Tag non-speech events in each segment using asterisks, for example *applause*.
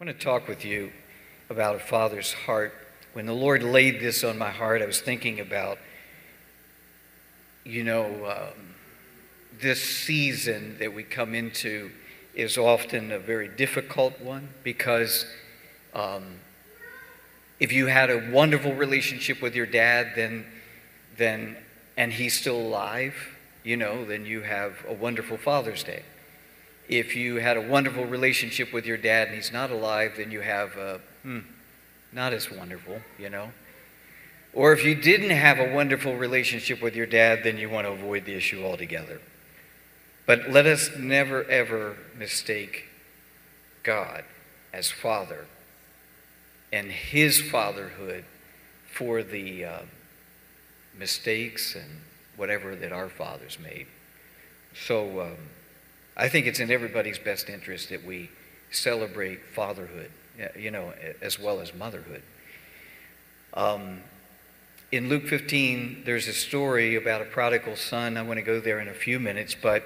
I want to talk with you about a father's heart. When the Lord laid this on my heart, I was thinking about, you know, um, this season that we come into is often a very difficult one because um, if you had a wonderful relationship with your dad, then, then, and he's still alive, you know, then you have a wonderful Father's Day. If you had a wonderful relationship with your dad and he's not alive, then you have a, hmm, not as wonderful, you know. Or if you didn't have a wonderful relationship with your dad, then you want to avoid the issue altogether. But let us never, ever mistake God as Father and His fatherhood for the uh, mistakes and whatever that our fathers made. So, um, I think it's in everybody's best interest that we celebrate fatherhood, you know, as well as motherhood. Um, in Luke 15, there's a story about a prodigal son. I want to go there in a few minutes, but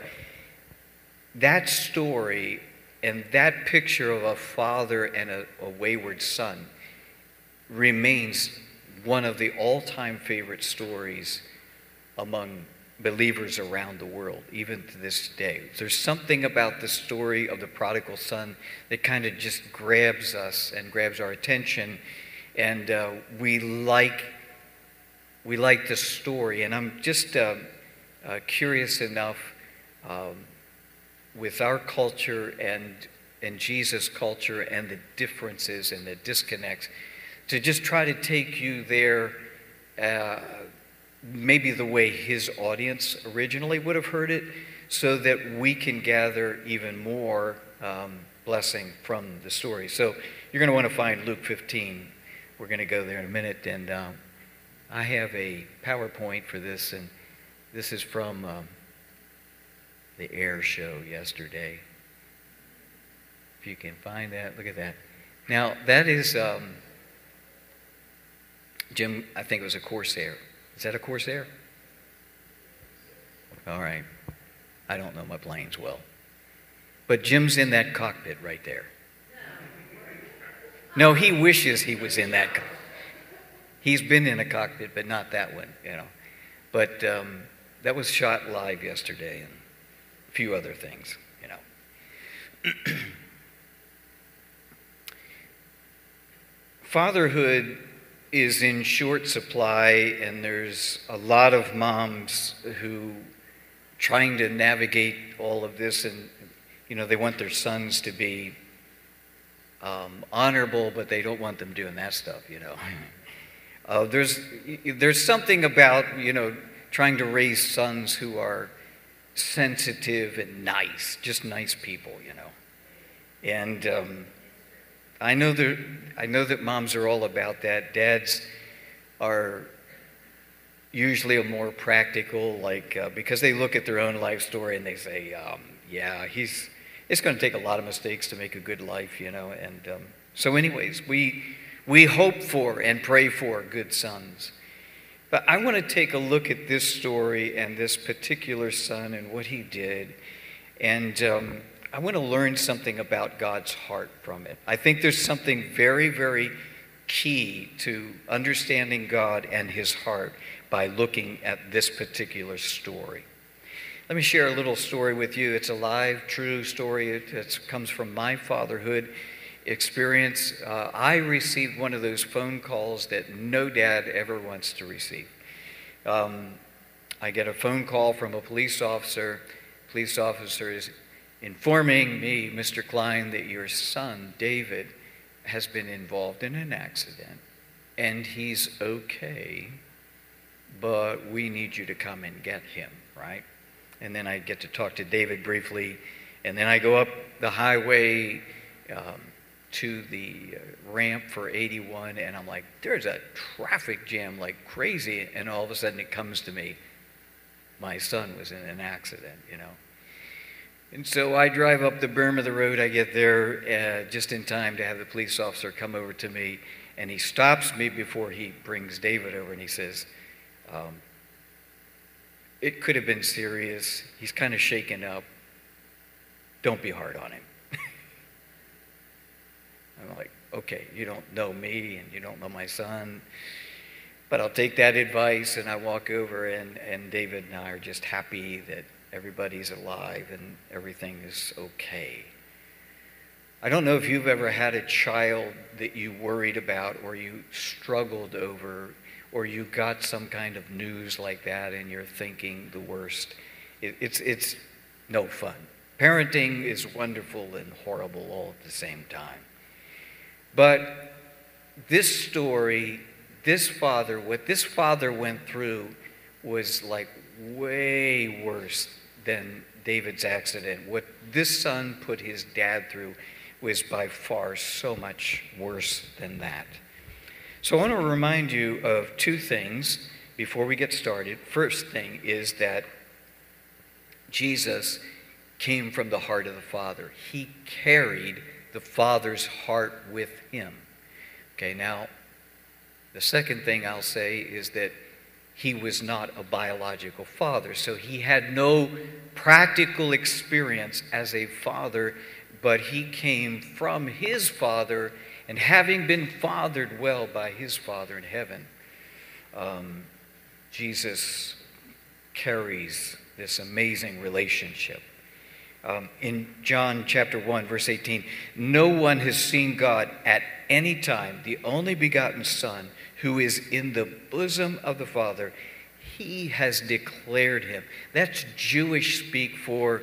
that story and that picture of a father and a, a wayward son remains one of the all time favorite stories among believers around the world, even to this day. There's something about the story of the prodigal son that kind of just grabs us and grabs our attention, and uh, we like we like the story. And I'm just uh, uh, curious enough um, with our culture and and Jesus' culture and the differences and the disconnects to just try to take you there uh, maybe the way his audience originally would have heard it, so that we can gather even more um, blessing from the story. So you're going to want to find Luke 15. We're going to go there in a minute, and um, I have a PowerPoint for this, and this is from um, the Air Show yesterday. If you can find that, look at that. Now that is um, Jim. I think it was a Corsair. Is that a Corsair? All right. I don't know my planes well. But Jim's in that cockpit right there. No, he wishes he was in that. He's been in a cockpit, but not that one, you know. But um, that was shot live yesterday and a few other things, you know. *clears throat* Fatherhood is in short supply, and there's a lot of moms who trying to navigate all of this, and you know they want their sons to be um, honorable, but they don't want them doing that stuff. You know, uh, there's there's something about you know trying to raise sons who are sensitive and nice, just nice people. You know, and um, I know that I know that moms are all about that. Dads are usually a more practical, like uh, because they look at their own life story and they say, um, "Yeah, he's it's going to take a lot of mistakes to make a good life," you know. And um, so, anyways, we we hope for and pray for good sons. But I want to take a look at this story and this particular son and what he did, and. Um, I want to learn something about God's heart from it. I think there's something very, very key to understanding God and his heart by looking at this particular story. Let me share a little story with you. It's a live, true story. It comes from my fatherhood experience. Uh, I received one of those phone calls that no dad ever wants to receive. Um, I get a phone call from a police officer. Police officer is informing me, Mr. Cline, that your son, David, has been involved in an accident and he's okay, but we need you to come and get him, right? And then I get to talk to David briefly, and then I go up the highway um, to the uh, ramp for 81, and I'm like, there's a traffic jam like crazy, and all of a sudden it comes to me, my son was in an accident, you know. And so I drive up the berm of the road. I get there uh, just in time to have the police officer come over to me, and he stops me before he brings David over, and he says, um, "It could have been serious. He's kind of shaken up. Don't be hard on him." *laughs* I'm like, Okay, you don't know me and you don't know my son, but I'll take that advice and I walk over, and, and David and I are just happy that everybody's alive and everything is okay. I don't know if you've ever had a child that you worried about or you struggled over or you got some kind of news like that and you're thinking the worst. It, it's, it's no fun. Parenting is wonderful and horrible all at the same time. But this story, this father, what this father went through was like way worse than David's accident. What this son put his dad through was by far so much worse than that. So I want to remind you of two things before we get started. First thing is that Jesus came from the heart of the Father. He carried the Father's heart with him. Okay, now, the second thing I'll say is that he was not a biological father. So he had no practical experience as a father, but he came from his father, and having been fathered well by his father in heaven, um, Jesus carries this amazing relationship. Um, in John chapter 1, verse 18, no one has seen God at any time, the only begotten Son who is in the bosom of the Father, he has declared him. That's Jewish speak for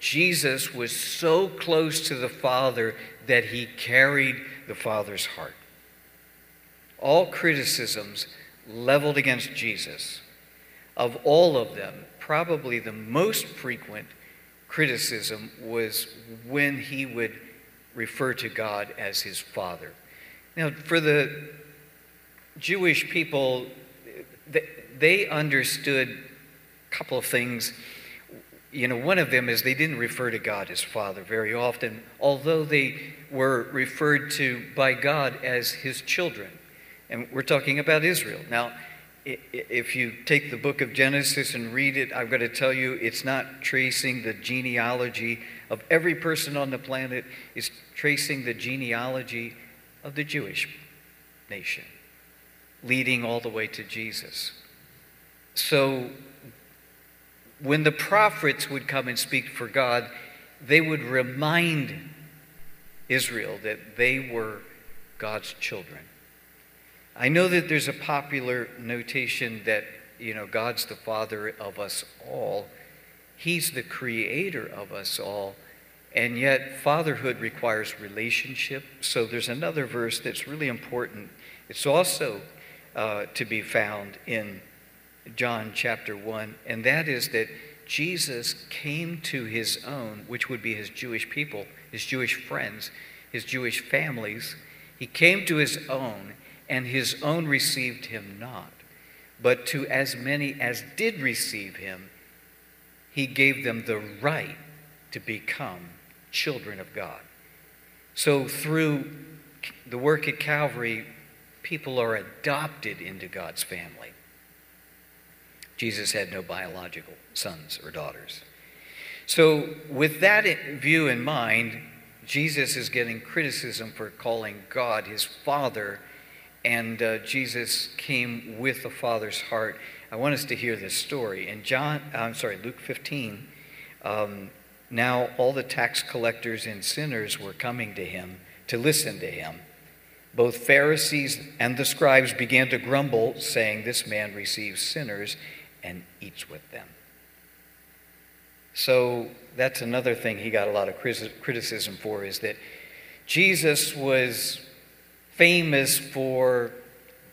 Jesus was so close to the Father that he carried the Father's heart. All criticisms leveled against Jesus, of all of them, probably the most frequent criticism was when he would refer to God as his Father. Now, for the Jewish people, they understood a couple of things. You know, one of them is they didn't refer to God as Father very often, although they were referred to by God as His children. And we're talking about Israel. Now, if you take the book of Genesis and read it, I've got to tell you, it's not tracing the genealogy of every person on the planet, it's tracing the genealogy of the Jewish nation leading all the way to Jesus. So when the prophets would come and speak for God, they would remind Israel that they were God's children. I know that there's a popular notation that, you know, God's the father of us all. He's the creator of us all. And yet, fatherhood requires relationship. So there's another verse that's really important. It's also uh, to be found in John chapter 1, and that is that Jesus came to his own, which would be his Jewish people, his Jewish friends, his Jewish families. He came to his own, and his own received him not. But to as many as did receive him, he gave them the right to become children of God. So through the work at Calvary, people are adopted into God's family. Jesus had no biological sons or daughters. So, with that view in mind, Jesus is getting criticism for calling God his Father, and uh, Jesus came with the Father's heart. I want us to hear this story. In John, I'm sorry, Luke 15, um, now all the tax collectors and sinners were coming to him to listen to him both Pharisees and the scribes began to grumble, saying, This man receives sinners and eats with them. So that's another thing he got a lot of criticism for is that Jesus was famous for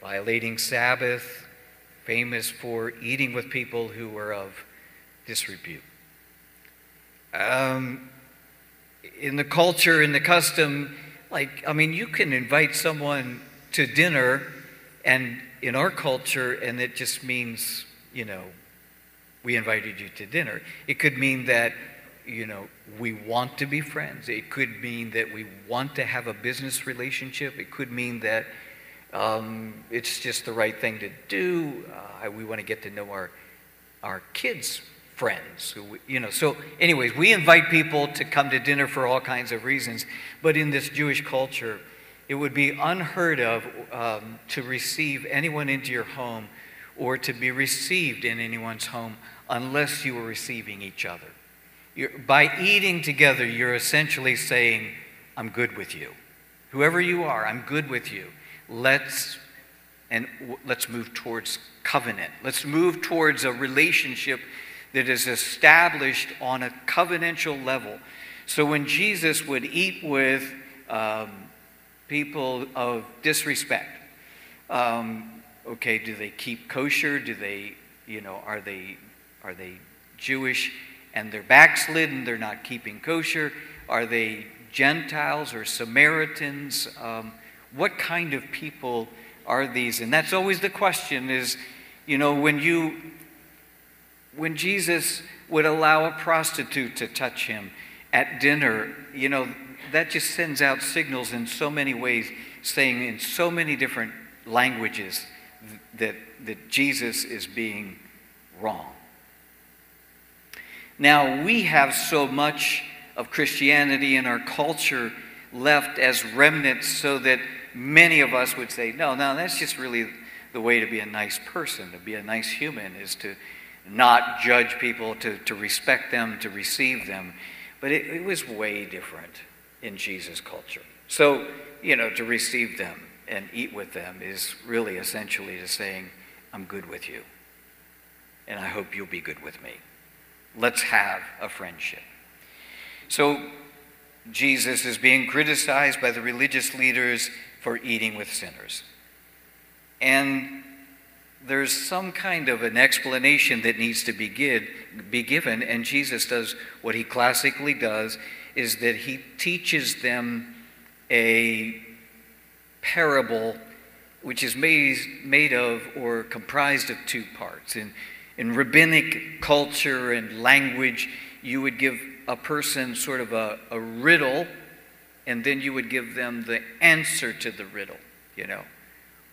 violating Sabbath, famous for eating with people who were of disrepute. Um, in the culture, in the custom, like, I mean, you can invite someone to dinner, and in our culture, and it just means, you know, we invited you to dinner. It could mean that, you know, we want to be friends. It could mean that we want to have a business relationship. It could mean that um, it's just the right thing to do. Uh, we want to get to know our, our kids friends who you know so anyways we invite people to come to dinner for all kinds of reasons but in this jewish culture it would be unheard of um, to receive anyone into your home or to be received in anyone's home unless you were receiving each other. You're, by eating together, you're essentially saying, I'm good with you. Whoever you are, I'm good with you. Let's and w- let's move towards covenant. Let's move towards a relationship that is established on a covenantal level. So when Jesus would eat with um, people of disrespect, um, okay, do they keep kosher? Do they, you know, are they are they Jewish and they're backslidden? They're not keeping kosher. Are they Gentiles or Samaritans? Um, what kind of people are these? And that's always the question is, you know, when you when Jesus would allow a prostitute to touch him at dinner, you know, that just sends out signals in so many ways, saying in so many different languages that, that Jesus is being wrong. Now, we have so much of Christianity in our culture left as remnants so that many of us would say, no, no, that's just really the way to be a nice person, to be a nice human, is to not judge people, to, to respect them, to receive them. But it, it was way different in Jesus' culture. So, you know, to receive them and eat with them is really essentially to saying, I'm good with you. And I hope you'll be good with me. Let's have a friendship. So, Jesus is being criticized by the religious leaders for eating with sinners. And there's some kind of an explanation that needs to be, give, be given, and Jesus does what he classically does is that he teaches them a parable which is made, made of or comprised of two parts. In, in rabbinic culture and language, you would give a person sort of a, a riddle and then you would give them the answer to the riddle, you know.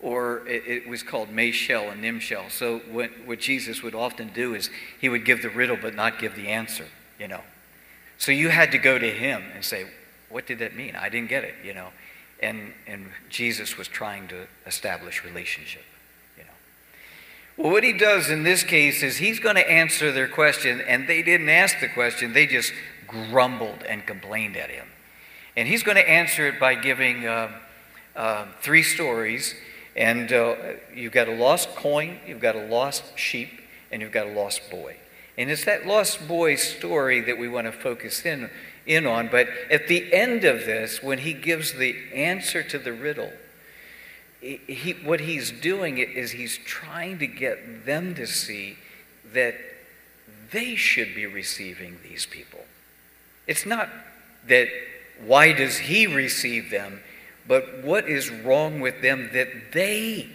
Or it, it was called Mashel and Nimshel. So what, what Jesus would often do is he would give the riddle but not give the answer, you know. So you had to go to him and say, what did that mean? I didn't get it, you know. And, and Jesus was trying to establish relationship, you know. Well, what he does in this case is he's going to answer their question, and they didn't ask the question, they just grumbled and complained at him. And he's going to answer it by giving uh, uh, three stories. And uh, you've got a lost coin, you've got a lost sheep, and you've got a lost boy. And it's that lost boy story that we want to focus in, in on. But at the end of this, when he gives the answer to the riddle, he, what he's doing is he's trying to get them to see that they should be receiving these people. It's not that why does he receive them? But what is wrong with them that they,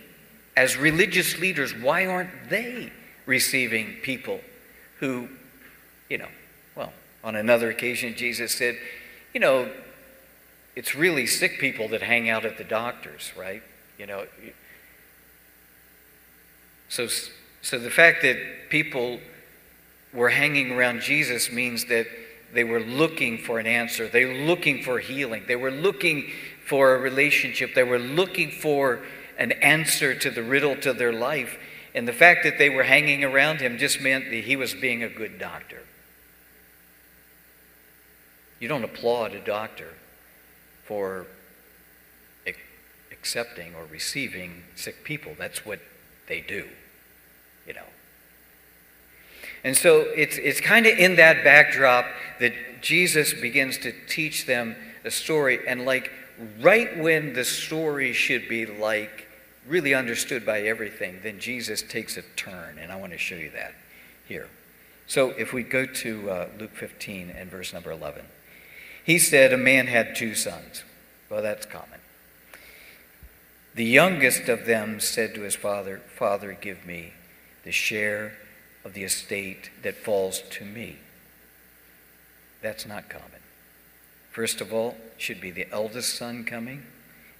as religious leaders, why aren't they receiving people who, you know, well, on another occasion, Jesus said, you know, it's really sick people that hang out at the doctors, right? You know, so, so the fact that people were hanging around Jesus means that they were looking for an answer. They were looking for healing. They were looking for a relationship. They were looking for an answer to the riddle to their life. And the fact that they were hanging around him just meant that he was being a good doctor. You don't applaud a doctor for accepting or receiving sick people. That's what they do, you know. And so it's, it's kind of in that backdrop that Jesus begins to teach them a story. And like right when the story should be like really understood by everything, then Jesus takes a turn. And I want to show you that here. So if we go to uh, Luke 15 and verse number 11, he said, A man had two sons. Well, that's common. The youngest of them said to his father, Father, give me the share of the estate that falls to me. That's not common. First of all, should be the eldest son coming.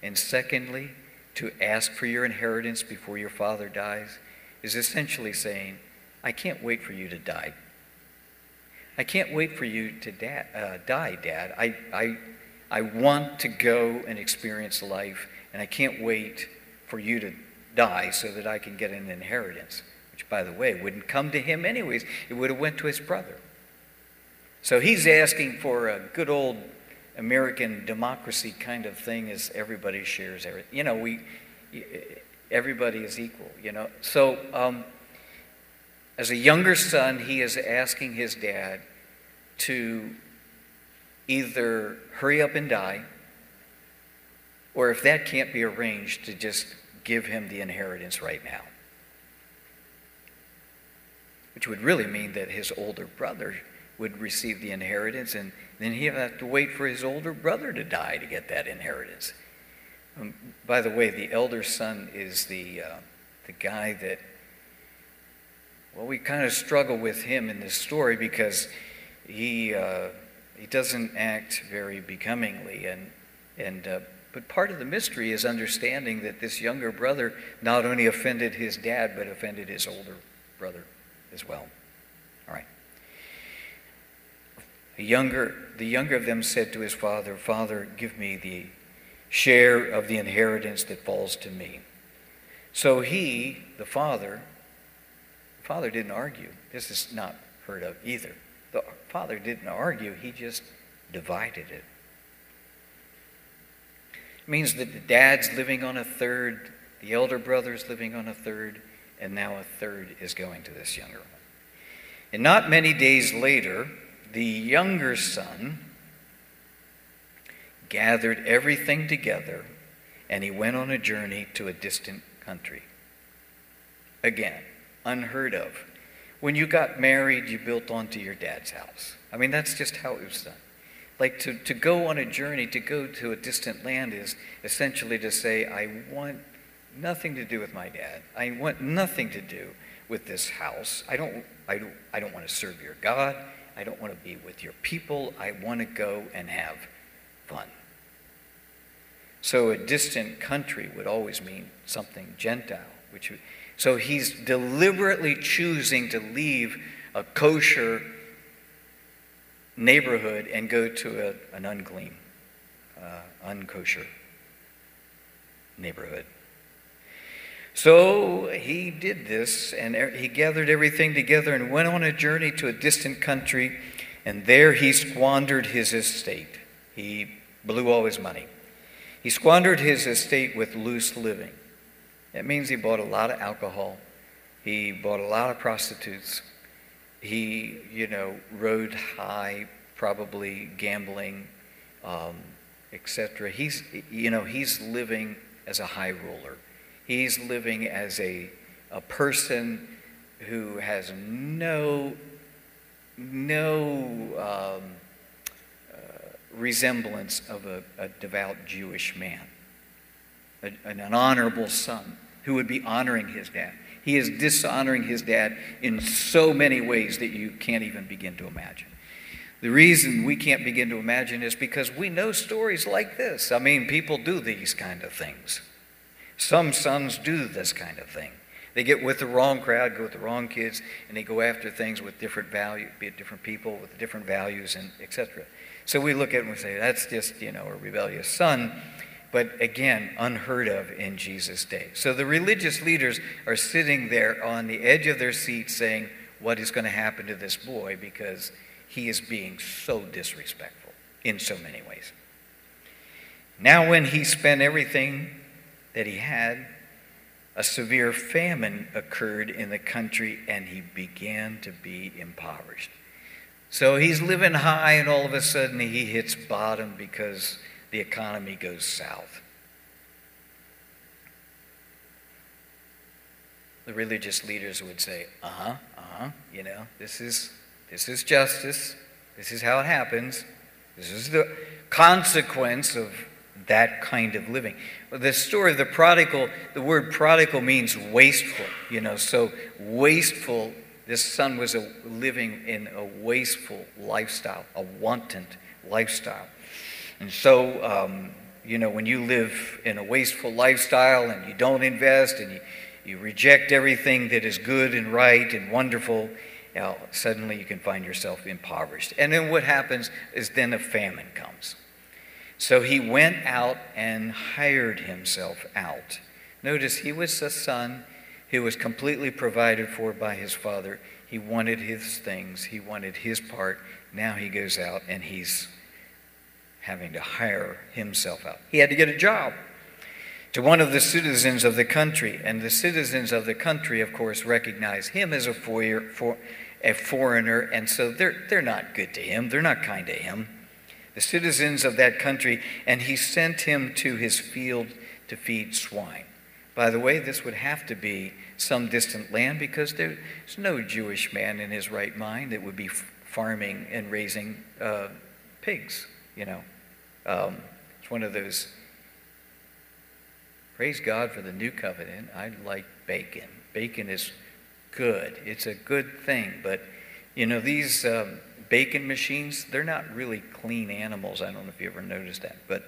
And secondly, to ask for your inheritance before your father dies is essentially saying, I can't wait for you to die. I can't wait for you to da- uh, die, Dad. I, I, I want to go and experience life, and I can't wait for you to die so that I can get an inheritance, which, by the way, wouldn't come to him anyways. It would have went to his brother. So he's asking for a good old American democracy kind of thing is everybody shares everything. You know, we, everybody is equal, you know. So um, as a younger son, he is asking his dad to either hurry up and die, or if that can't be arranged, to just give him the inheritance right now. Which would really mean that his older brother would receive the inheritance, and then he'd have to wait for his older brother to die to get that inheritance. Um, by the way, the elder son is the, uh, the guy that, well, we kind of struggle with him in this story because he, uh, he doesn't act very becomingly. And, and, uh, but part of the mystery is understanding that this younger brother not only offended his dad, but offended his older brother as well. All right. The younger, the younger of them said to his father, Father, give me the share of the inheritance that falls to me. So he, the father, the father didn't argue. This is not heard of either. The father didn't argue, he just divided it. It means that the dad's living on a third, the elder brother's living on a third, and now a third is going to this younger one. And not many days later, the younger son gathered everything together and he went on a journey to a distant country. Again, unheard of. When you got married, you built onto your dad's house. I mean, that's just how it was done. Like to, to go on a journey, to go to a distant land, is essentially to say, I want nothing to do with my dad. I want nothing to do with this house. I don't, I don't, I don't want to serve your God. I don't want to be with your people. I want to go and have fun. So a distant country would always mean something Gentile, which so he's deliberately choosing to leave a kosher neighborhood and go to a, an unclean, uh, unkosher neighborhood. So he did this, and er, he gathered everything together and went on a journey to a distant country, and there he squandered his estate. He blew all his money. He squandered his estate with loose living. That means he bought a lot of alcohol. He bought a lot of prostitutes. He, you know, rode high, probably gambling, um, etc. He's, you know, he's living as a high roller. He's living as a, a person who has no, no um, resemblance of a, a devout Jewish man, a, an honorable son who would be honoring his dad. He is dishonoring his dad in so many ways that you can't even begin to imagine. The reason we can't begin to imagine is because we know stories like this. I mean, people do these kind of things. Some sons do this kind of thing. They get with the wrong crowd, go with the wrong kids, and they go after things with different value, be it different people with different values, and etc. So we look at it and we say, that's just, you know, a rebellious son. But again, unheard of in Jesus' day. So the religious leaders are sitting there on the edge of their seats saying, what is going to happen to this boy because he is being so disrespectful in so many ways. Now, when he spent everything that he had, a severe famine occurred in the country and he began to be impoverished. So he's living high, and all of a sudden he hits bottom because the economy goes south. The religious leaders would say, "Uh huh, uh huh. You know, this is this is justice. This is how it happens. This is the consequence of that kind of living." The story of the prodigal, the word prodigal means wasteful. You know, so wasteful this son was a, living in a wasteful lifestyle, a wanton lifestyle. And so, um, you know, when you live in a wasteful lifestyle and you don't invest and you, you reject everything that is good and right and wonderful, you know, suddenly you can find yourself impoverished. And then what happens is then a famine comes. So he went out and hired himself out. Notice he was a son who was completely provided for by his father. He wanted his things, he wanted his part. Now he goes out and he's having to hire himself out. He had to get a job to one of the citizens of the country. And the citizens of the country, of course, recognize him as a, for, for, a foreigner, and so they're, they're not good to him. They're not kind to him. The citizens of that country, and he sent him to his field to feed swine. By the way, this would have to be some distant land because there's no Jewish man in his right mind that would be farming and raising uh, pigs, you know. Um, it's one of those Praise God for the new covenant. I like bacon. Bacon is good, it's a good thing. But, you know, these um, bacon machines, they're not really clean animals. I don't know if you ever noticed that. But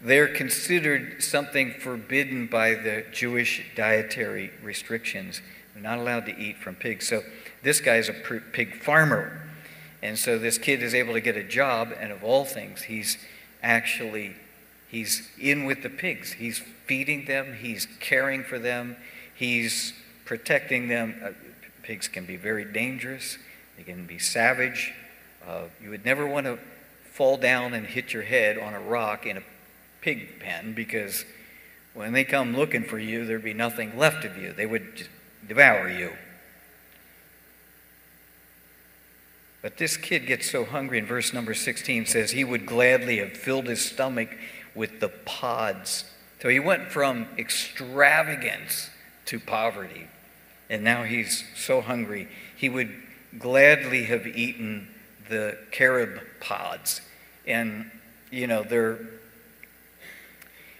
they're considered something forbidden by the Jewish dietary restrictions. They're not allowed to eat from pigs. So this guy's a pig farmer. And so this kid is able to get a job, and of all things, he's actually He's in with the pigs. He's feeding them, he's caring for them, he's protecting them. Uh, pigs can be very dangerous, they can be savage. Uh, you would never want to fall down and hit your head on a rock in a pig pen because when they come looking for you, there'd be nothing left of you. They would devour you. But this kid gets so hungry in verse number 16 says he would gladly have filled his stomach with the pods. So he went from extravagance to poverty. And now he's so hungry, he would gladly have eaten the carob pods. And, you know, they're,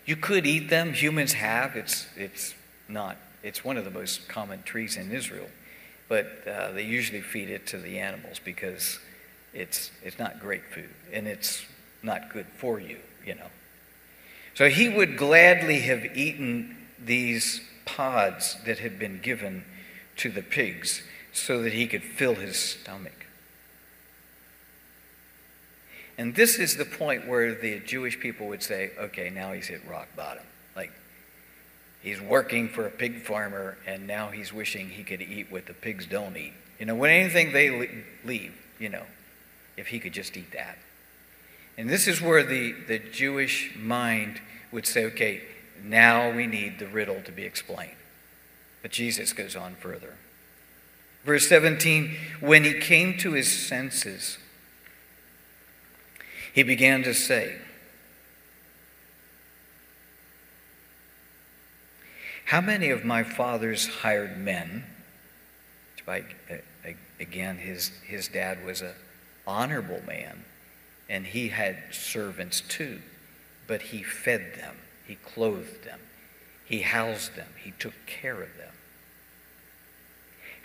you could eat them, humans have. It's, it's not, it's one of the most common trees in Israel. But uh, they usually feed it to the animals because it's, it's not great food and it's not good for you, you know. So he would gladly have eaten these pods that had been given to the pigs so that he could fill his stomach. And this is the point where the Jewish people would say, okay, now he's hit rock bottom. Like, he's working for a pig farmer, and now he's wishing he could eat what the pigs don't eat. You know, when anything they leave, you know, if he could just eat that. And this is where the, the Jewish mind would say, okay, now we need the riddle to be explained. But Jesus goes on further. Verse 17 When he came to his senses, he began to say, How many of my father's hired men, again, his, his dad was an honorable man, and he had servants too. But he fed them, he clothed them, he housed them, he took care of them.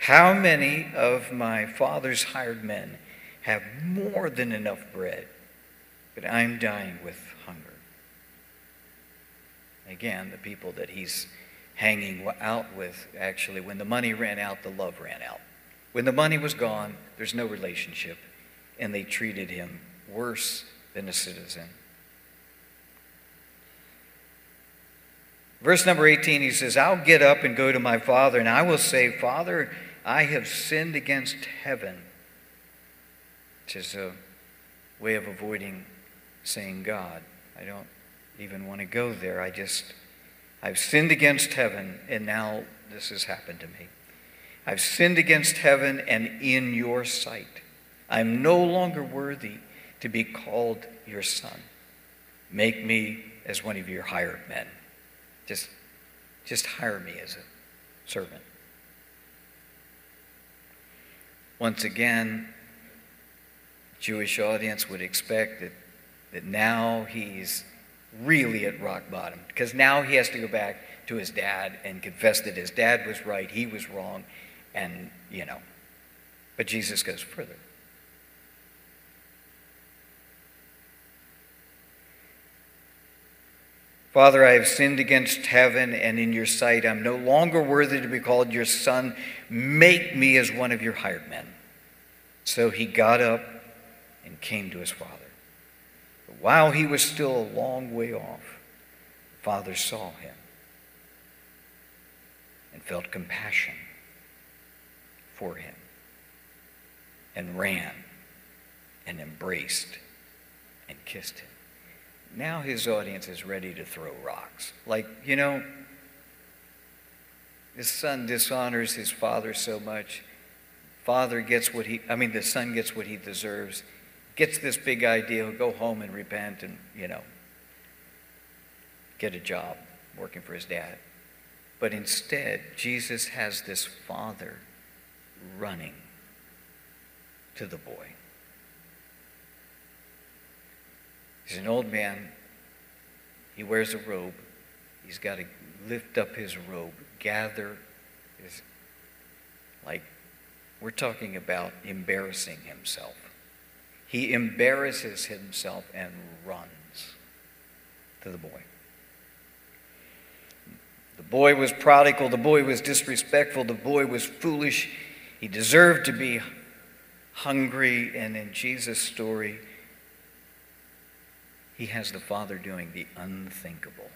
How many of my father's hired men have more than enough bread, but I'm dying with hunger? Again, the people that he's hanging out with, actually, when the money ran out, the love ran out. When the money was gone, there's no relationship, and they treated him worse than a citizen. Verse number 18, he says, I'll get up and go to my father, and I will say, Father, I have sinned against heaven. Which is a way of avoiding saying God. I don't even want to go there. I just, I've sinned against heaven, and now this has happened to me. I've sinned against heaven and in your sight. I'm no longer worthy to be called your son. Make me as one of your hired men. Just, just hire me as a servant. Once again, Jewish audience would expect that, that now he's really at rock bottom because now he has to go back to his dad and confess that his dad was right, he was wrong, and, you know. But Jesus goes further. Father, I have sinned against heaven and in your sight. I'm no longer worthy to be called your son. Make me as one of your hired men. So he got up and came to his father. While he was still a long way off, the Father saw him and felt compassion for him and ran and embraced and kissed him. Now his audience is ready to throw rocks. Like, you know, his son dishonors his father so much. Father gets what he, I mean, the son gets what he deserves, gets this big idea, go home and repent and, you know, get a job working for his dad. But instead, Jesus has this father running to the boy. He's an old man. He wears a robe. He's got to lift up his robe, gather his, like, we're talking about embarrassing himself. He embarrasses himself and runs to the boy. The boy was prodigal. The boy was disrespectful. The boy was foolish. He deserved to be hungry. And in Jesus' story, he has the Father doing the unthinkable.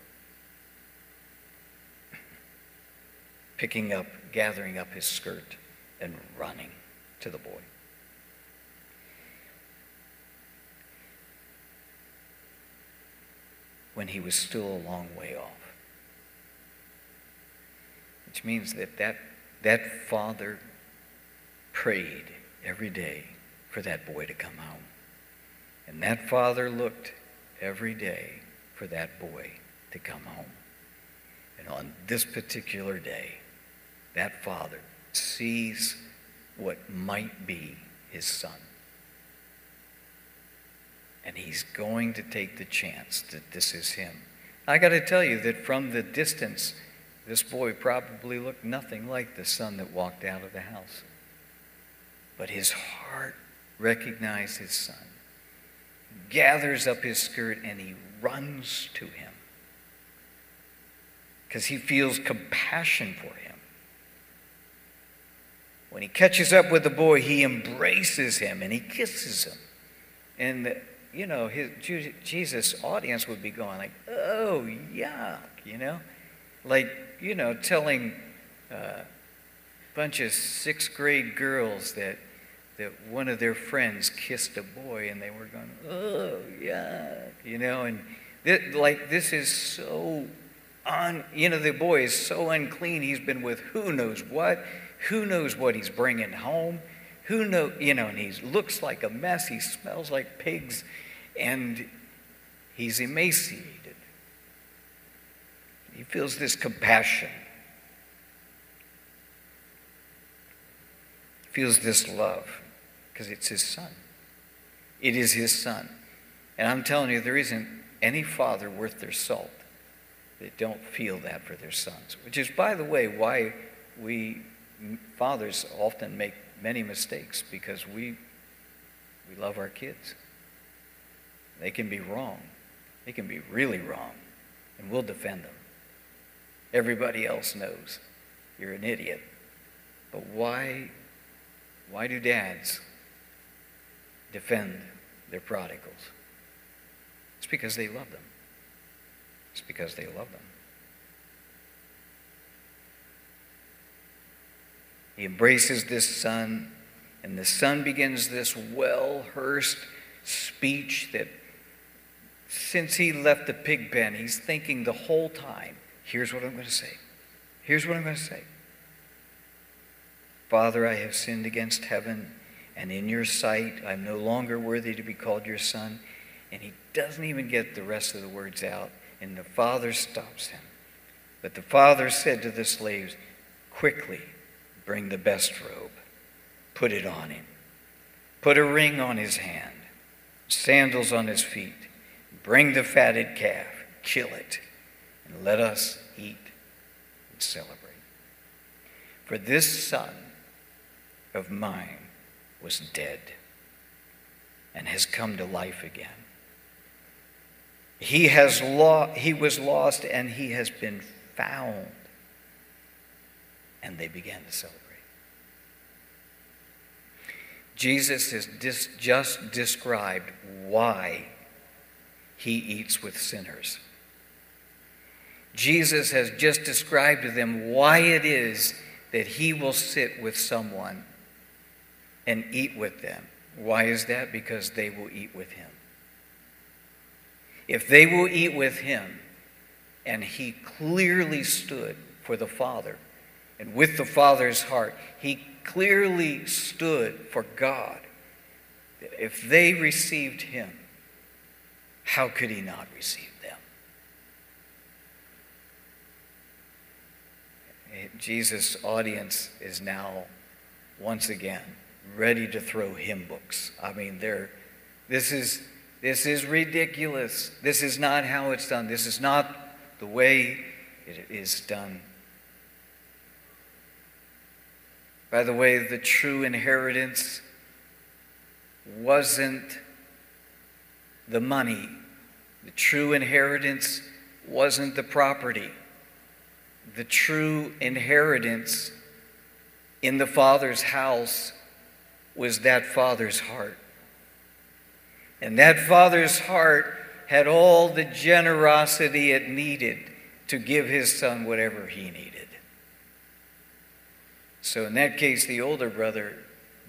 Picking up, gathering up his skirt, and running to the boy. When he was still a long way off. Which means that that, that father prayed every day for that boy to come home. And that father looked every day for that boy to come home. And on this particular day, that father sees what might be his son. And he's going to take the chance that this is him. I got to tell you that from the distance, this boy probably looked nothing like the son that walked out of the house. But his heart recognized his son gathers up his skirt and he runs to him because he feels compassion for him. When he catches up with the boy, he embraces him and he kisses him. And, you know, his, Jesus' audience would be going like, oh, yuck, you know? Like, you know, telling a bunch of sixth grade girls that that one of their friends kissed a boy and they were going, oh, yeah, you know, and th- like this is so on, you know, the boy is so unclean. He's been with who knows what, who knows what he's bringing home, who know, you know, and he looks like a mess. He smells like pigs, and he's emaciated. He feels this compassion. Feels this love because it's his son. It is his son. And I'm telling you, there isn't any father worth their salt that don't feel that for their sons. Which is, by the way, why we fathers often make many mistakes because we, we love our kids. They can be wrong. They can be really wrong. And we'll defend them. Everybody else knows you're an idiot. But why, why do dads defend their prodigals. It's because they love them. It's because they love them. He embraces this son, and the son begins this well rehearsed speech that since he left the pig pen, he's thinking the whole time here's what I'm going to say. Here's what I'm going to say. Father, I have sinned against heaven and in your sight I'm no longer worthy to be called your son. And he doesn't even get the rest of the words out, and the father stops him. But the father said to the slaves, Quickly bring the best robe, put it on him, put a ring on his hand, sandals on his feet, bring the fatted calf, kill it, and let us eat and celebrate. For this son of mine was dead and has come to life again. He, has lo- he was lost and he has been found. And they began to celebrate. Jesus has dis- just described why he eats with sinners. Jesus has just described to them why it is that he will sit with someone and eat with them. Why is that? Because they will eat with him. If they will eat with him, and he clearly stood for the Father, and with the Father's heart, he clearly stood for God. If they received him, how could he not receive them? Jesus' audience is now once again ready to throw hymn books. I mean, they're, this, is, this is ridiculous. This is not how it's done. This is not the way it is done. By the way, the true inheritance wasn't the money, the true inheritance wasn't the property. The true inheritance in the Father's house was that Father's heart. And that Father's heart had all the generosity it needed to give his son whatever he needed. So, in that case, the older brother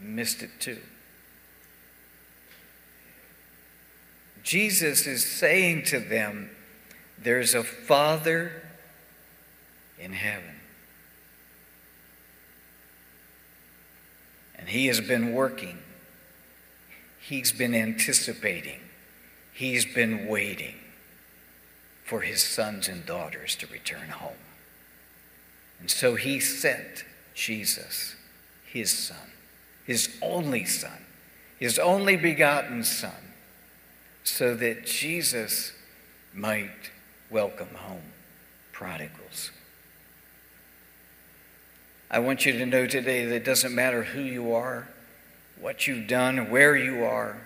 missed it too. Jesus is saying to them, There's a Father in heaven. And He has been working, He's been anticipating, He's been waiting for His sons and daughters to return home. And so He sent Jesus, His Son, His only Son, His only begotten Son so that Jesus might welcome home prodigals. I want you to know today that it doesn't matter who you are, what you've done, where you are,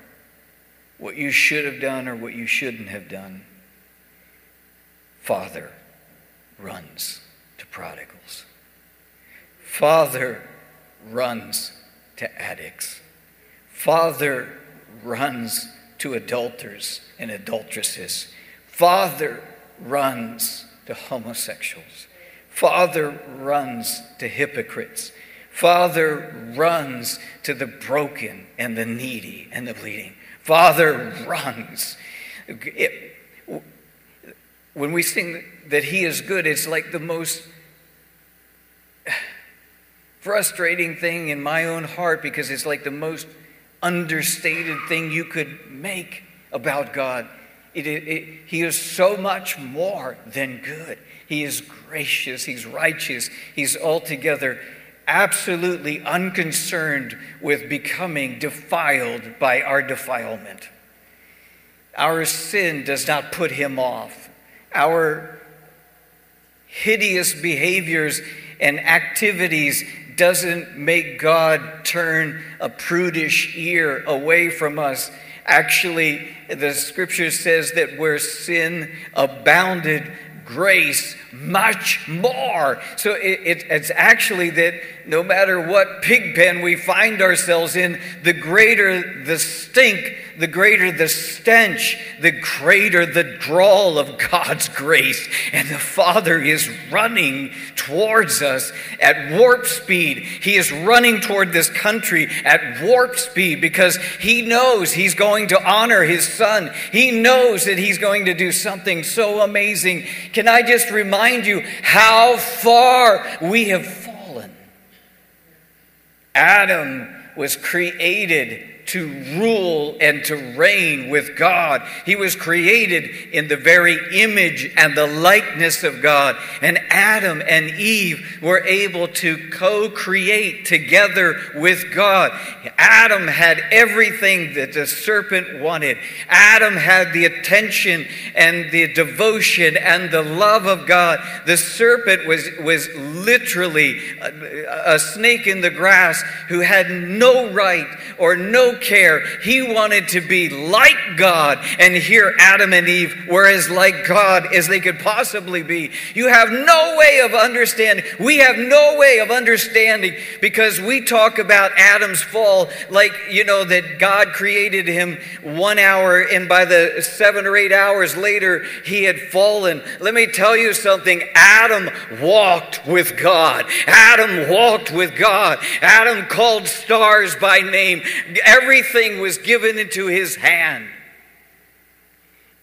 what you should have done or what you shouldn't have done. Father runs to prodigals. Father runs to addicts. Father runs to adulterers and adulteresses. Father runs to homosexuals. Father runs to hypocrites. Father runs to the broken and the needy and the bleeding. Father runs. It, when we sing that He is good, it's like the most frustrating thing in my own heart because it's like the most understated thing you could make about God. It, it, it, he is so much more than good. He is gracious, He's righteous, He's altogether absolutely unconcerned with becoming defiled by our defilement. Our sin does not put Him off. Our hideous behaviors and activities doesn't make God turn a prudish ear away from us. Actually, the scripture says that where sin abounded, grace much more. So it, it, it's actually that no matter what pig pen we find ourselves in, the greater the stink, the greater the stench, the greater the drawl of God's grace. And the Father is running towards us at warp speed. He is running toward this country at warp speed because He knows He's going to honor His Son. He knows that He's going to do something so amazing. Can I just remind you how far we have fallen? Adam was created to rule and to reign with God. He was created in the very image and the likeness of God. And Adam and Eve were able to co create together with God. Adam had everything that the serpent wanted. Adam had the attention and the devotion and the love of God. The serpent was, was literally a, a snake in the grass who had no right or no care. He wanted to be like God. And here Adam and Eve were as like God as they could possibly be. You have no way of understanding. We have no way of understanding because we talk about Adam's fall like, you know, that God created him one hour and by the seven or eight hours later he had fallen. Let me tell you something. Adam walked with God. Adam walked with God. Adam called stars by name. Everything was given into his hand.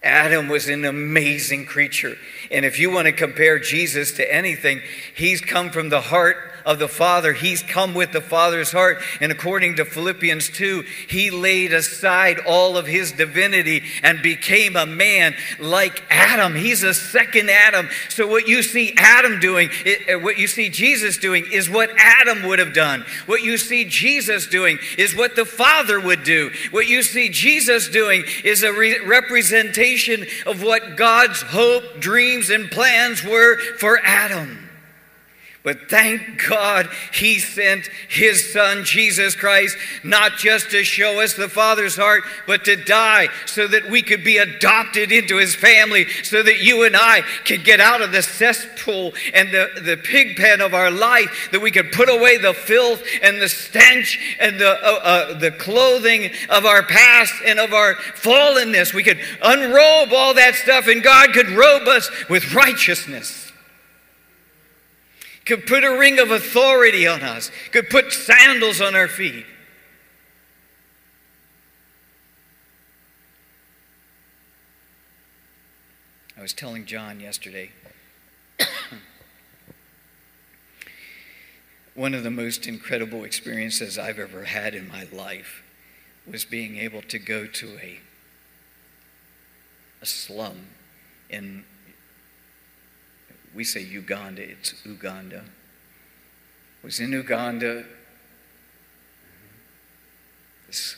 Adam was an amazing creature. And if you want to compare Jesus to anything, he's come from the heart of the Father. He's come with the Father's heart. And according to Philippians 2, he laid aside all of his divinity and became a man like Adam. He's a second Adam. So what you see Adam doing, uh, what you see Jesus doing, is what Adam would have done. What you see Jesus doing is what the Father would do. What you see Jesus doing is a re- representation of what God's hope, dreams, and plans were for Adam. But thank God he sent his son, Jesus Christ, not just to show us the Father's heart, but to die so that we could be adopted into his family, so that you and I could get out of the cesspool and the, the pig pen of our life, that we could put away the filth and the stench and the, uh, uh, the clothing of our past and of our fallenness. We could unrobe all that stuff, and God could robe us with righteousness could put a ring of authority on us, could put sandals on our feet. I was telling John yesterday. *coughs* One of the most incredible experiences I've ever had in my life was being able to go to a, a slum in we say Uganda, it's Uganda. Was in Uganda. This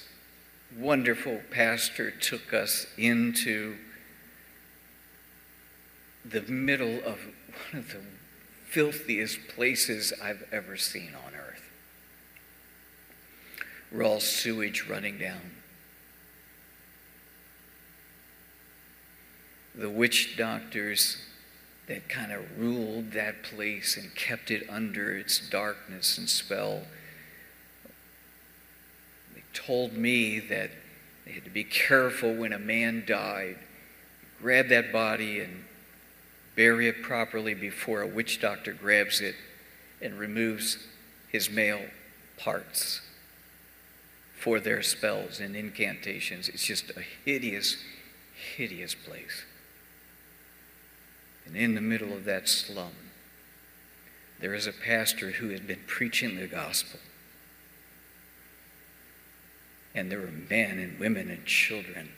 wonderful pastor took us into the middle of one of the filthiest places I've ever seen on earth. Raw sewage running down. The witch doctors that kind of ruled that place and kept it under its darkness and spell. They told me that they had to be *laughs* careful when a man died, grab that body and bury it properly before a witch doctor grabs it and removes his male parts for their spells and incantations. It's just a hideous, hideous place. And in the middle of that slum, there is a pastor who had been preaching the gospel. And there were men and women and children,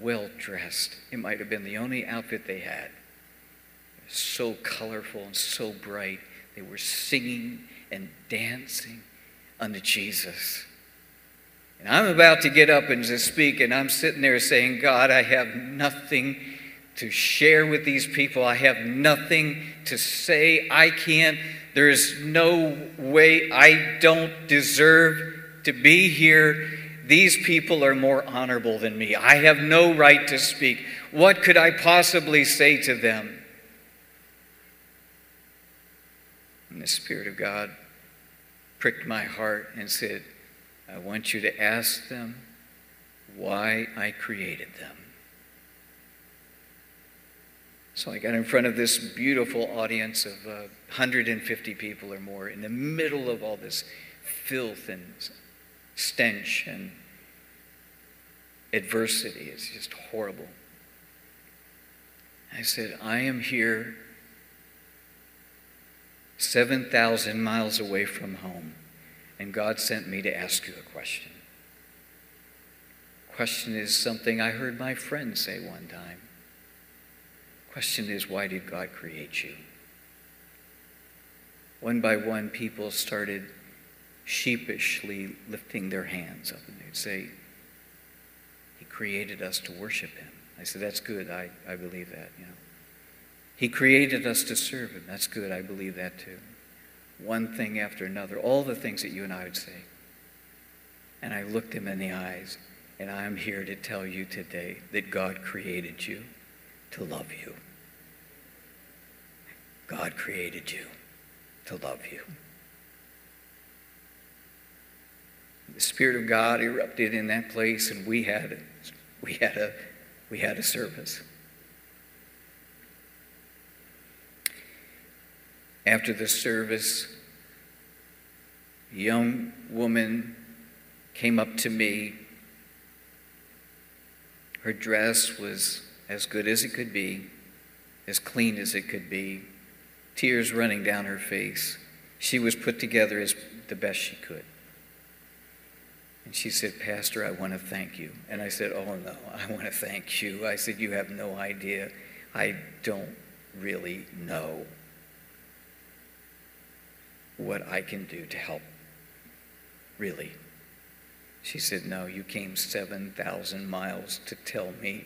well dressed. It might have been the only outfit they had. So colorful and so bright. They were singing and dancing unto Jesus. And I'm about to get up and just speak, and I'm sitting there saying, God, I have nothing to share with these people. I have nothing to say. I can't. There's no way. I don't deserve to be here. These people are more honorable than me. I have no right to speak. What could I possibly say to them? And the Spirit of God pricked my heart and said, I want you to ask them why I created them. So I got in front of this beautiful audience of uh, 150 people or more in the middle of all this filth and stench and adversity. It's just horrible. I said, I am here 7,000 miles away from home, and God sent me to ask you a question. Question is something I heard my friend say one time. Question is, why did God create you? One by one, people started sheepishly lifting their hands up and they'd say, He created us to worship Him. I said, That's good. I, I believe that. You know. He created us to serve Him. That's good. I believe that too. One thing after another, all the things that you and I would say. And I looked him in the eyes, and I'm here to tell you today that God created you to love you. God created you to love you. The Spirit of God erupted in that place, and we had, we had, a, we had a service. After the service, a young woman came up to me. Her dress was as good as it could be, as clean as it could be, tears running down her face. She was put together as the best she could. And she said, Pastor, I want to thank you. And I said, Oh, no, I want to thank you. I said, You have no idea. I don't really know what I can do to help. Really. She said, No, you came 7,000 miles to tell me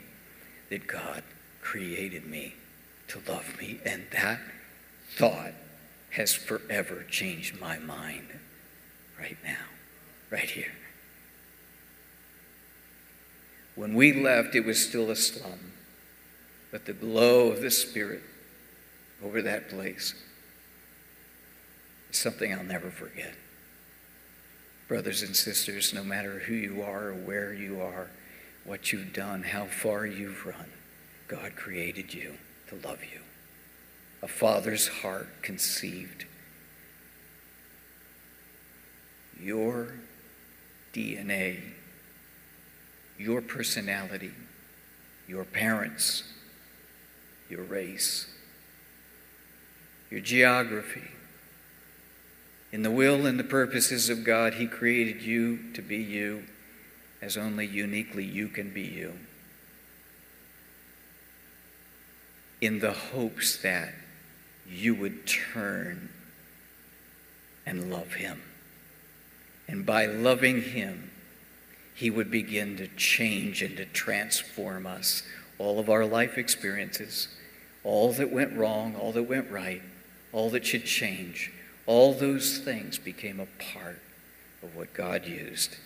that God created me to love me. And that thought has forever changed my mind right now, right here. When we left, it was still a slum, but the glow of the Spirit over that place is something I'll never forget. Brothers and sisters, no matter who you are or where you are, what you've done, how far you've run, God created you to love you. A father's heart conceived your DNA, your personality, your parents, your race, your geography. In the will and the purposes of God, He created you to be you as only uniquely you can be you. In the hopes that you would turn and love Him. And by loving Him, He would begin to change and to transform us. All of our life experiences, all that went wrong, all that went right, all that should change, all those things became a part of what God used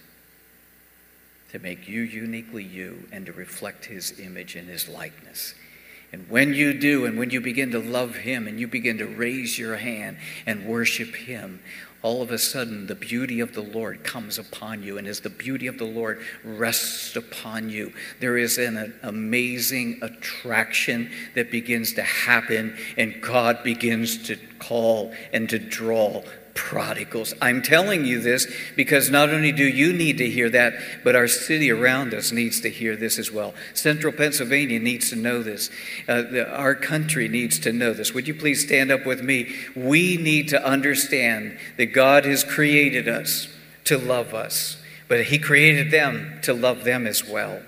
to make you uniquely you and to reflect His image and His likeness. And when you do, and when you begin to love Him and you begin to raise your hand and worship Him, all of a sudden the beauty of the Lord comes upon you. And as the beauty of the Lord rests upon you, there is an amazing attraction that begins to happen, and God begins to call and to draw prodigals. I'm telling you this because not only do you need to hear that, but our city around us needs to hear this as well. Central Pennsylvania needs to know this. Uh, the, our country needs to know this. Would you please stand up with me? We need to understand that God has created us to love us, but He created them to love them as well.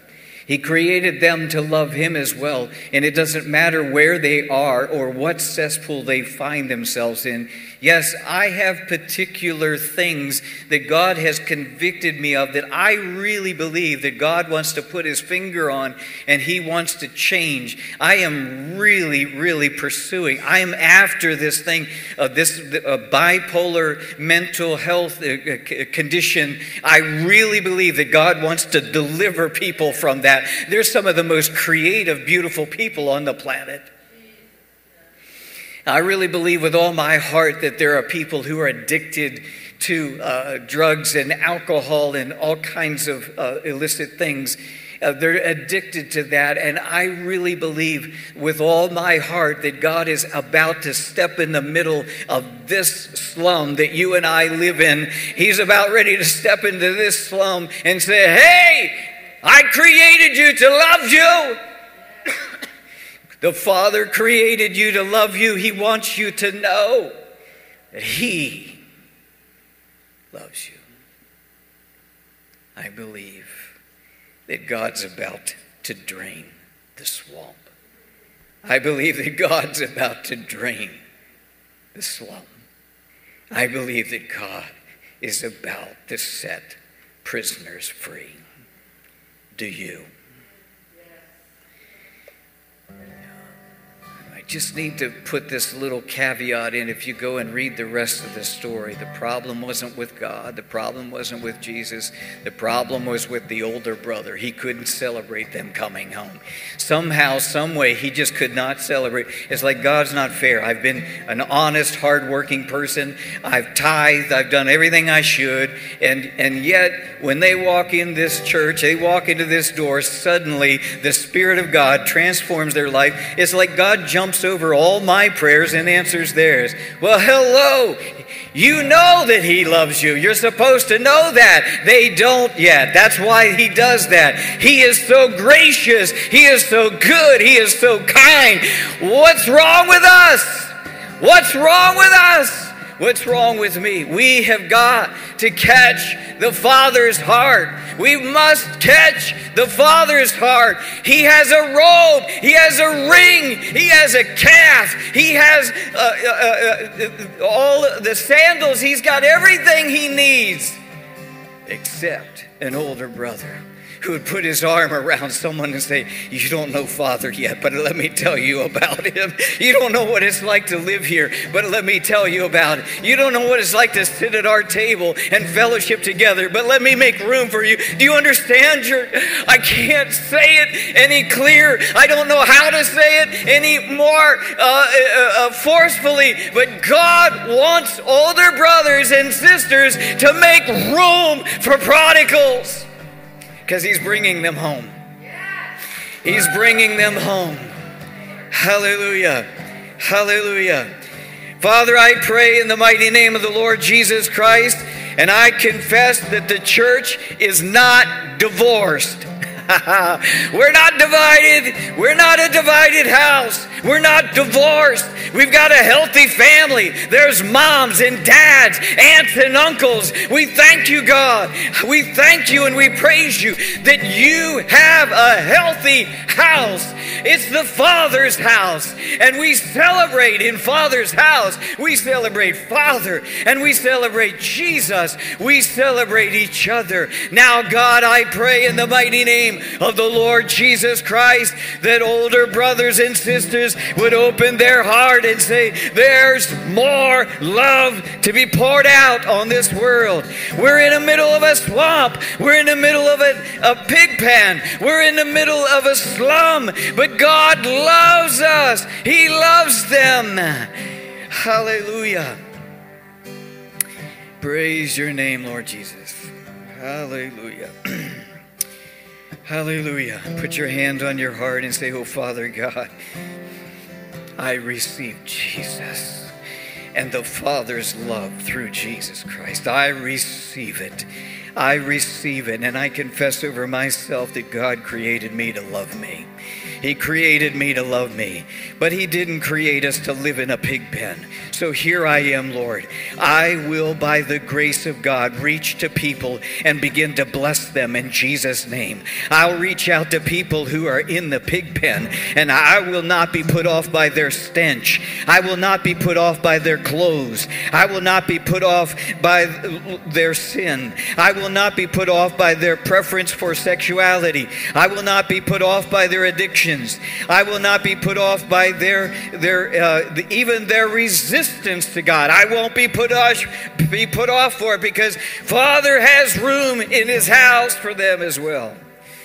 He created them to love Him as well. And it doesn't matter where they are or what cesspool they find themselves in. Yes, I have particular things that God has convicted me of that I really believe that God wants to put His finger on and He wants to change. I am really, really pursuing. I am after this thing, uh, this uh, bipolar mental health uh, condition. I really believe that God wants to deliver people from that. They're some of the most creative, beautiful people on the planet. I really believe with all my heart that there are people who are addicted to uh, drugs and alcohol and all kinds of uh, illicit things. Uh, they're addicted to that. And I really believe with all my heart that God is about to step in the middle of this slum that you and I live in. He's about ready to step into this slum and say, Hey, I created you to love you. The Father created you to love you. He wants you to know that He loves you. I believe that God's about to drain the swamp. I believe that God's about to drain the slum. I believe that God is about to set prisoners free. Do you? Just need to put this little caveat in. If you go and read the rest of the story, the problem wasn't with God, the problem wasn't with Jesus, the problem was with the older brother. He couldn't celebrate them coming home. Somehow, some way, he just could not celebrate. It's like God's not fair. I've been an honest, hardworking person. I've tithed. I've done everything I should, and and yet when they walk in this church, they walk into this door. Suddenly, the Spirit of God transforms their life. It's like God jumps over all my prayers and answers theirs. Well, hello. You know that He loves you. You're supposed to know that. They don't yet. That's why He does that. He is so gracious. He is so good. He is so kind. What's wrong with us? What's wrong with us? What's wrong with me? We have got to catch the Father's heart. We must catch the Father's heart. He has a robe, He has a ring, He has a calf, He has uh, uh, uh, all the sandals, He's got everything He needs except an older brother who would put his arm around someone and say, You don't know Father yet, but let me tell you about him. *laughs* You don't know what it's like to live here, but let me tell you about it. You don't know what it's like to sit at our table and fellowship together, but let me make room for you. Do you understand? Your, I can't say it any clearer. I don't know how to say it any more uh, uh, uh, forcefully, but God wants older brothers and sisters to make room for prodigals because He's bringing them home. He's bringing them home. Hallelujah. Hallelujah. Father, I pray in the mighty name of the Lord Jesus Christ, and I confess that the church is not divorced. *laughs* *laughs* We're not divided. We're not a divided house. We're not divorced. We've got a healthy family. There's moms and dads, aunts and uncles. We thank you, God. We thank you and we praise you that you have a healthy house. It's the Father's house. And we celebrate in Father's house. We celebrate Father and we celebrate Jesus. We celebrate each other. Now, God, I pray in the mighty name of the Lord Jesus Christ that older brothers and sisters would open their heart and say, There's more love to be poured out on this world. We're in the middle of a swamp, we're in the middle of a, a pig pen, we're in the middle of a slum, but God loves us, He loves them. Hallelujah. Praise your name, Lord Jesus. Hallelujah. *clears throat* Hallelujah. Put your hand on your heart and say, Oh, Father God, I receive Jesus and the Father's love through Jesus Christ. I receive it. I receive it. And I confess over myself that God created me to love me. He created me to love me, but He didn't create us to live in a pig pen. So here I am, Lord. I will, by the grace of God, reach to people and begin to bless them in Jesus' name. I'll reach out to people who are in the pig pen, and I will not be put off by their stench. I will not be put off by their clothes. I will not be put off by their sin. I will not be put off by their preference for sexuality. I will not be put off by their addictions. I will not be put off by their their uh, even their resistance to God. I won't be put off be put off for it because Father has room in His house for them as well.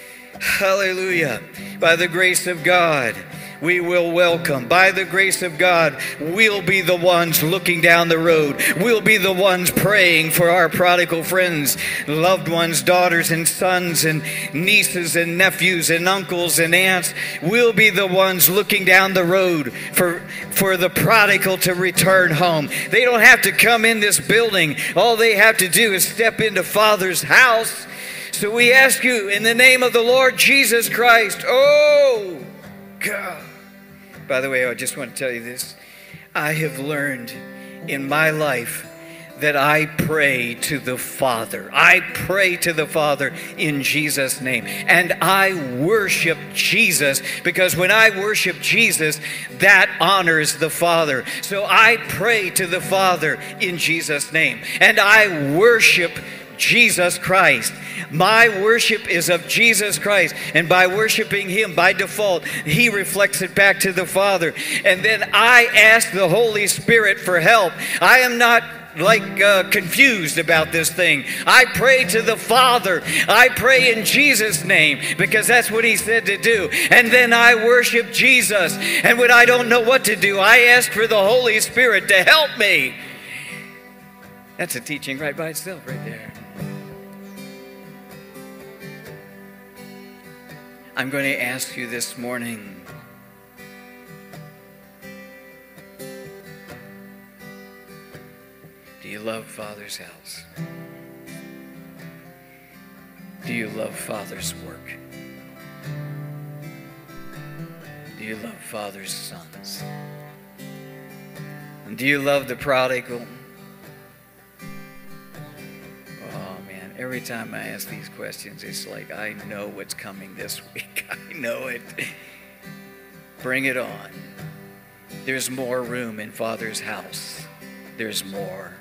*sighs* Hallelujah! By the grace of God we will welcome. By the grace of God, we'll be the ones looking down the road. We'll be the ones praying for our prodigal friends, loved ones, daughters and sons, and nieces and nephews, and uncles and aunts. We'll be the ones looking down the road for, for the prodigal to return home. They don't have to come in this building, all they have to do is step into Father's house. So we ask you in the name of the Lord Jesus Christ, oh God. By the way, I just want to tell you this. I have learned in my life that I pray to the Father. I pray to the Father in Jesus' name. And I worship Jesus because when I worship Jesus, that honors the Father. So I pray to the Father in Jesus' name. And I worship Jesus Christ. My worship is of Jesus Christ. And by worshiping Him, by default, He reflects it back to the Father. And then I ask the Holy Spirit for help. I am not like uh, confused about this thing. I pray to the Father. I pray in Jesus' name because that's what He said to do. And then I worship Jesus. And when I don't know what to do, I ask for the Holy Spirit to help me. That's a teaching right by itself, right there. I'm going to ask you this morning Do you love Father's house? Do you love Father's work? Do you love Father's sons? And do you love the prodigal? Every time I ask these questions, it's like I know what's coming this *laughs* week. I know it. Bring it on. There's more room in Father's house. There's more.